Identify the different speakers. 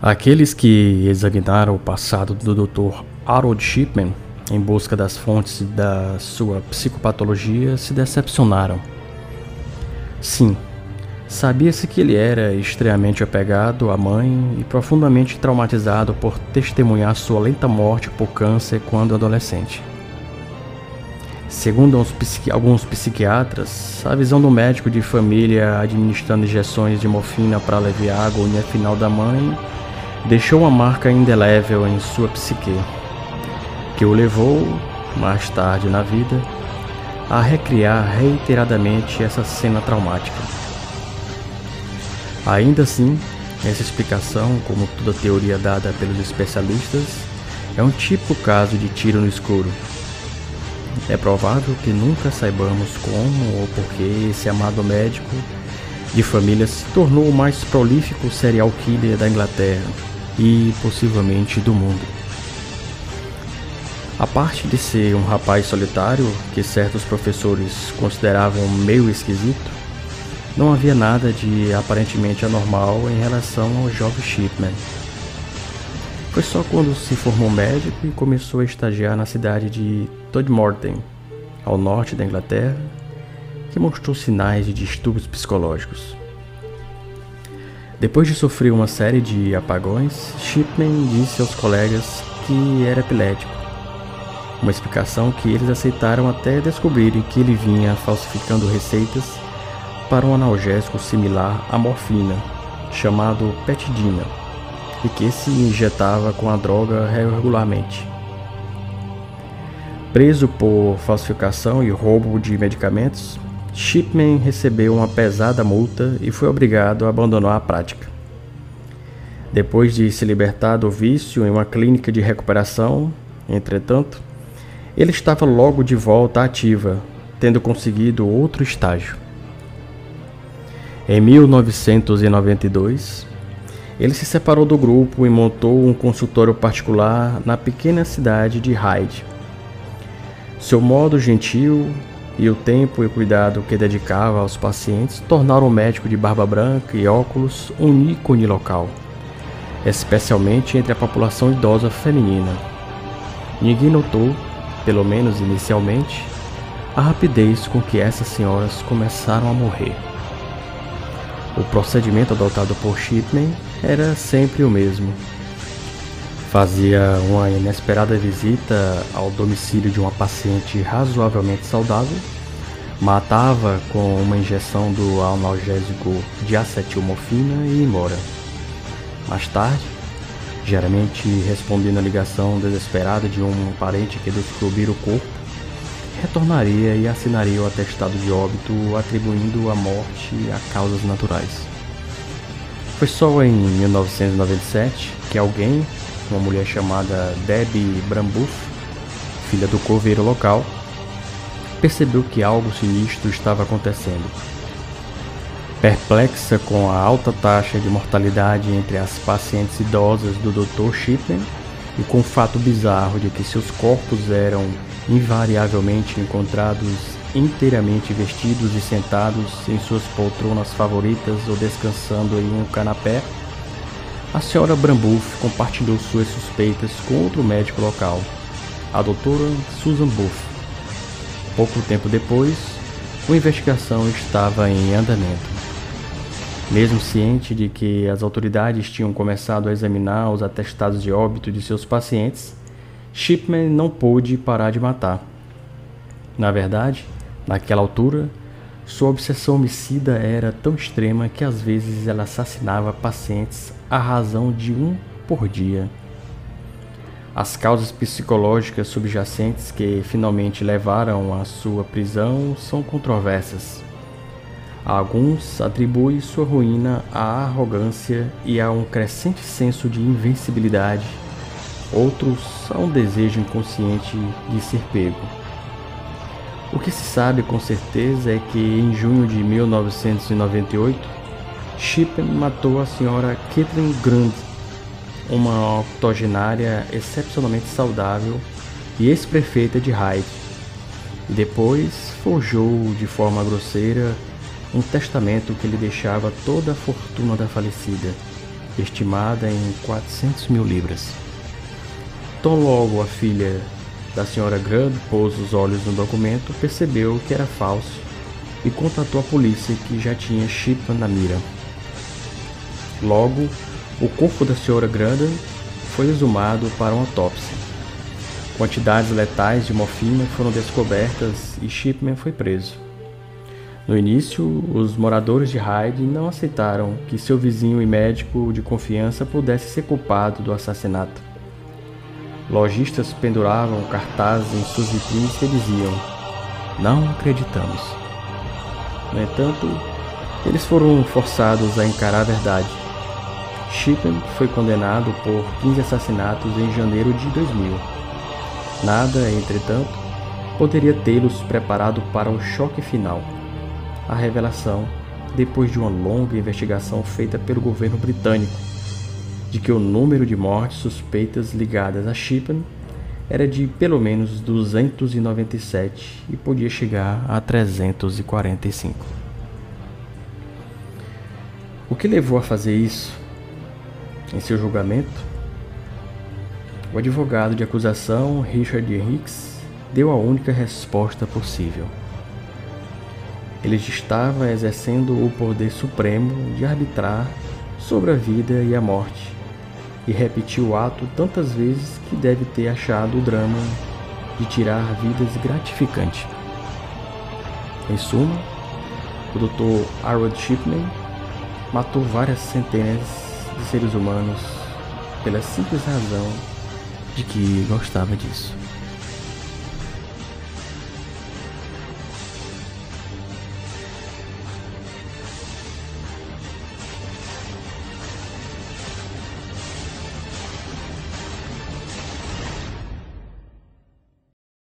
Speaker 1: Aqueles que examinaram o passado do Dr. Harold Shipman em busca das fontes da sua psicopatologia se decepcionaram. Sim, sabia-se que ele era extremamente apegado à mãe e profundamente traumatizado por testemunhar sua lenta morte por câncer quando adolescente. Segundo alguns psiquiatras, a visão do médico de família administrando injeções de morfina para aliviar a agonia final da mãe deixou uma marca indelével em sua psique, que o levou, mais tarde na vida, a recriar reiteradamente essa cena traumática. Ainda assim, essa explicação, como toda teoria dada pelos especialistas, é um típico caso de tiro no escuro é provável que nunca saibamos como ou por que esse amado médico de família se tornou o mais prolífico serial killer da Inglaterra e possivelmente do mundo. A parte de ser um rapaz solitário, que certos professores consideravam meio esquisito, não havia nada de aparentemente anormal em relação ao jovem Shipman. Foi só quando se formou médico e começou a estagiar na cidade de Todmorden, ao norte da Inglaterra, que mostrou sinais de distúrbios psicológicos. Depois de sofrer uma série de apagões, Shipman disse aos colegas que era epilético. Uma explicação que eles aceitaram até descobrirem que ele vinha falsificando receitas para um analgésico similar à morfina, chamado petidina e que se injetava com a droga regularmente. Preso por falsificação e roubo de medicamentos, Shipman recebeu uma pesada multa e foi obrigado a abandonar a prática. Depois de se libertar do vício em uma clínica de recuperação, entretanto, ele estava logo de volta ativa, tendo conseguido outro estágio. Em 1992, ele se separou do grupo e montou um consultório particular na pequena cidade de Hyde. Seu modo gentil e o tempo e cuidado que dedicava aos pacientes tornaram o médico de barba branca e óculos um ícone local, especialmente entre a população idosa feminina. Ninguém notou, pelo menos inicialmente, a rapidez com que essas senhoras começaram a morrer. O procedimento adotado por Shipman era sempre o mesmo. Fazia uma inesperada visita ao domicílio de uma paciente razoavelmente saudável, matava com uma injeção do analgésico de acetilmorfina e ia embora. Mais tarde, geralmente respondendo à ligação desesperada de um parente que descobriu o corpo, retornaria e assinaria o atestado de óbito atribuindo a morte a causas naturais. Foi só em 1997 que alguém, uma mulher chamada Debbie Brambuff, filha do coveiro local, percebeu que algo sinistro estava acontecendo. Perplexa com a alta taxa de mortalidade entre as pacientes idosas do Dr. Shipman e com o fato bizarro de que seus corpos eram invariavelmente encontrados inteiramente vestidos e sentados em suas poltronas favoritas ou descansando em um canapé, a senhora Brambuff compartilhou suas suspeitas com outro médico local, a doutora Susan Buff. Pouco tempo depois, uma investigação estava em andamento. Mesmo ciente de que as autoridades tinham começado a examinar os atestados de óbito de seus pacientes, Shipman não pôde parar de matar. Na verdade, naquela altura, sua obsessão homicida era tão extrema que às vezes ela assassinava pacientes à razão de um por dia. As causas psicológicas subjacentes que finalmente levaram à sua prisão são controversas. Alguns atribuem sua ruína à arrogância e a um crescente senso de invencibilidade outros a um desejo inconsciente de ser pego. O que se sabe com certeza é que em junho de 1998, Shippen matou a senhora Kathleen Grant, uma octogenária excepcionalmente saudável e ex-prefeita de Hyde, depois forjou de forma grosseira um testamento que lhe deixava toda a fortuna da falecida estimada em 400 mil libras. Tão logo a filha da senhora Grant pôs os olhos no documento, percebeu que era falso e contatou a polícia que já tinha Shipman na mira. Logo, o corpo da senhora Grandon foi exumado para uma autópsia. Quantidades letais de morfina foram descobertas e Shipman foi preso. No início, os moradores de Hyde não aceitaram que seu vizinho e médico de confiança pudesse ser culpado do assassinato. Lojistas penduravam cartazes em suas vitrines que diziam: Não acreditamos. No entanto, eles foram forçados a encarar a verdade. Shippen foi condenado por 15 assassinatos em janeiro de 2000. Nada, entretanto, poderia tê-los preparado para o choque final. A revelação, depois de uma longa investigação feita pelo governo britânico, de que o número de mortes suspeitas ligadas a Shippen era de pelo menos 297 e podia chegar a 345. O que levou a fazer isso? Em seu julgamento, o advogado de acusação Richard Hicks deu a única resposta possível. Ele estava exercendo o poder supremo de arbitrar sobre a vida e a morte e repetiu o ato tantas vezes que deve ter achado o drama de tirar vidas gratificante. Em suma, o Dr. Harold Shipman matou várias centenas de seres humanos pela simples razão de que gostava disso.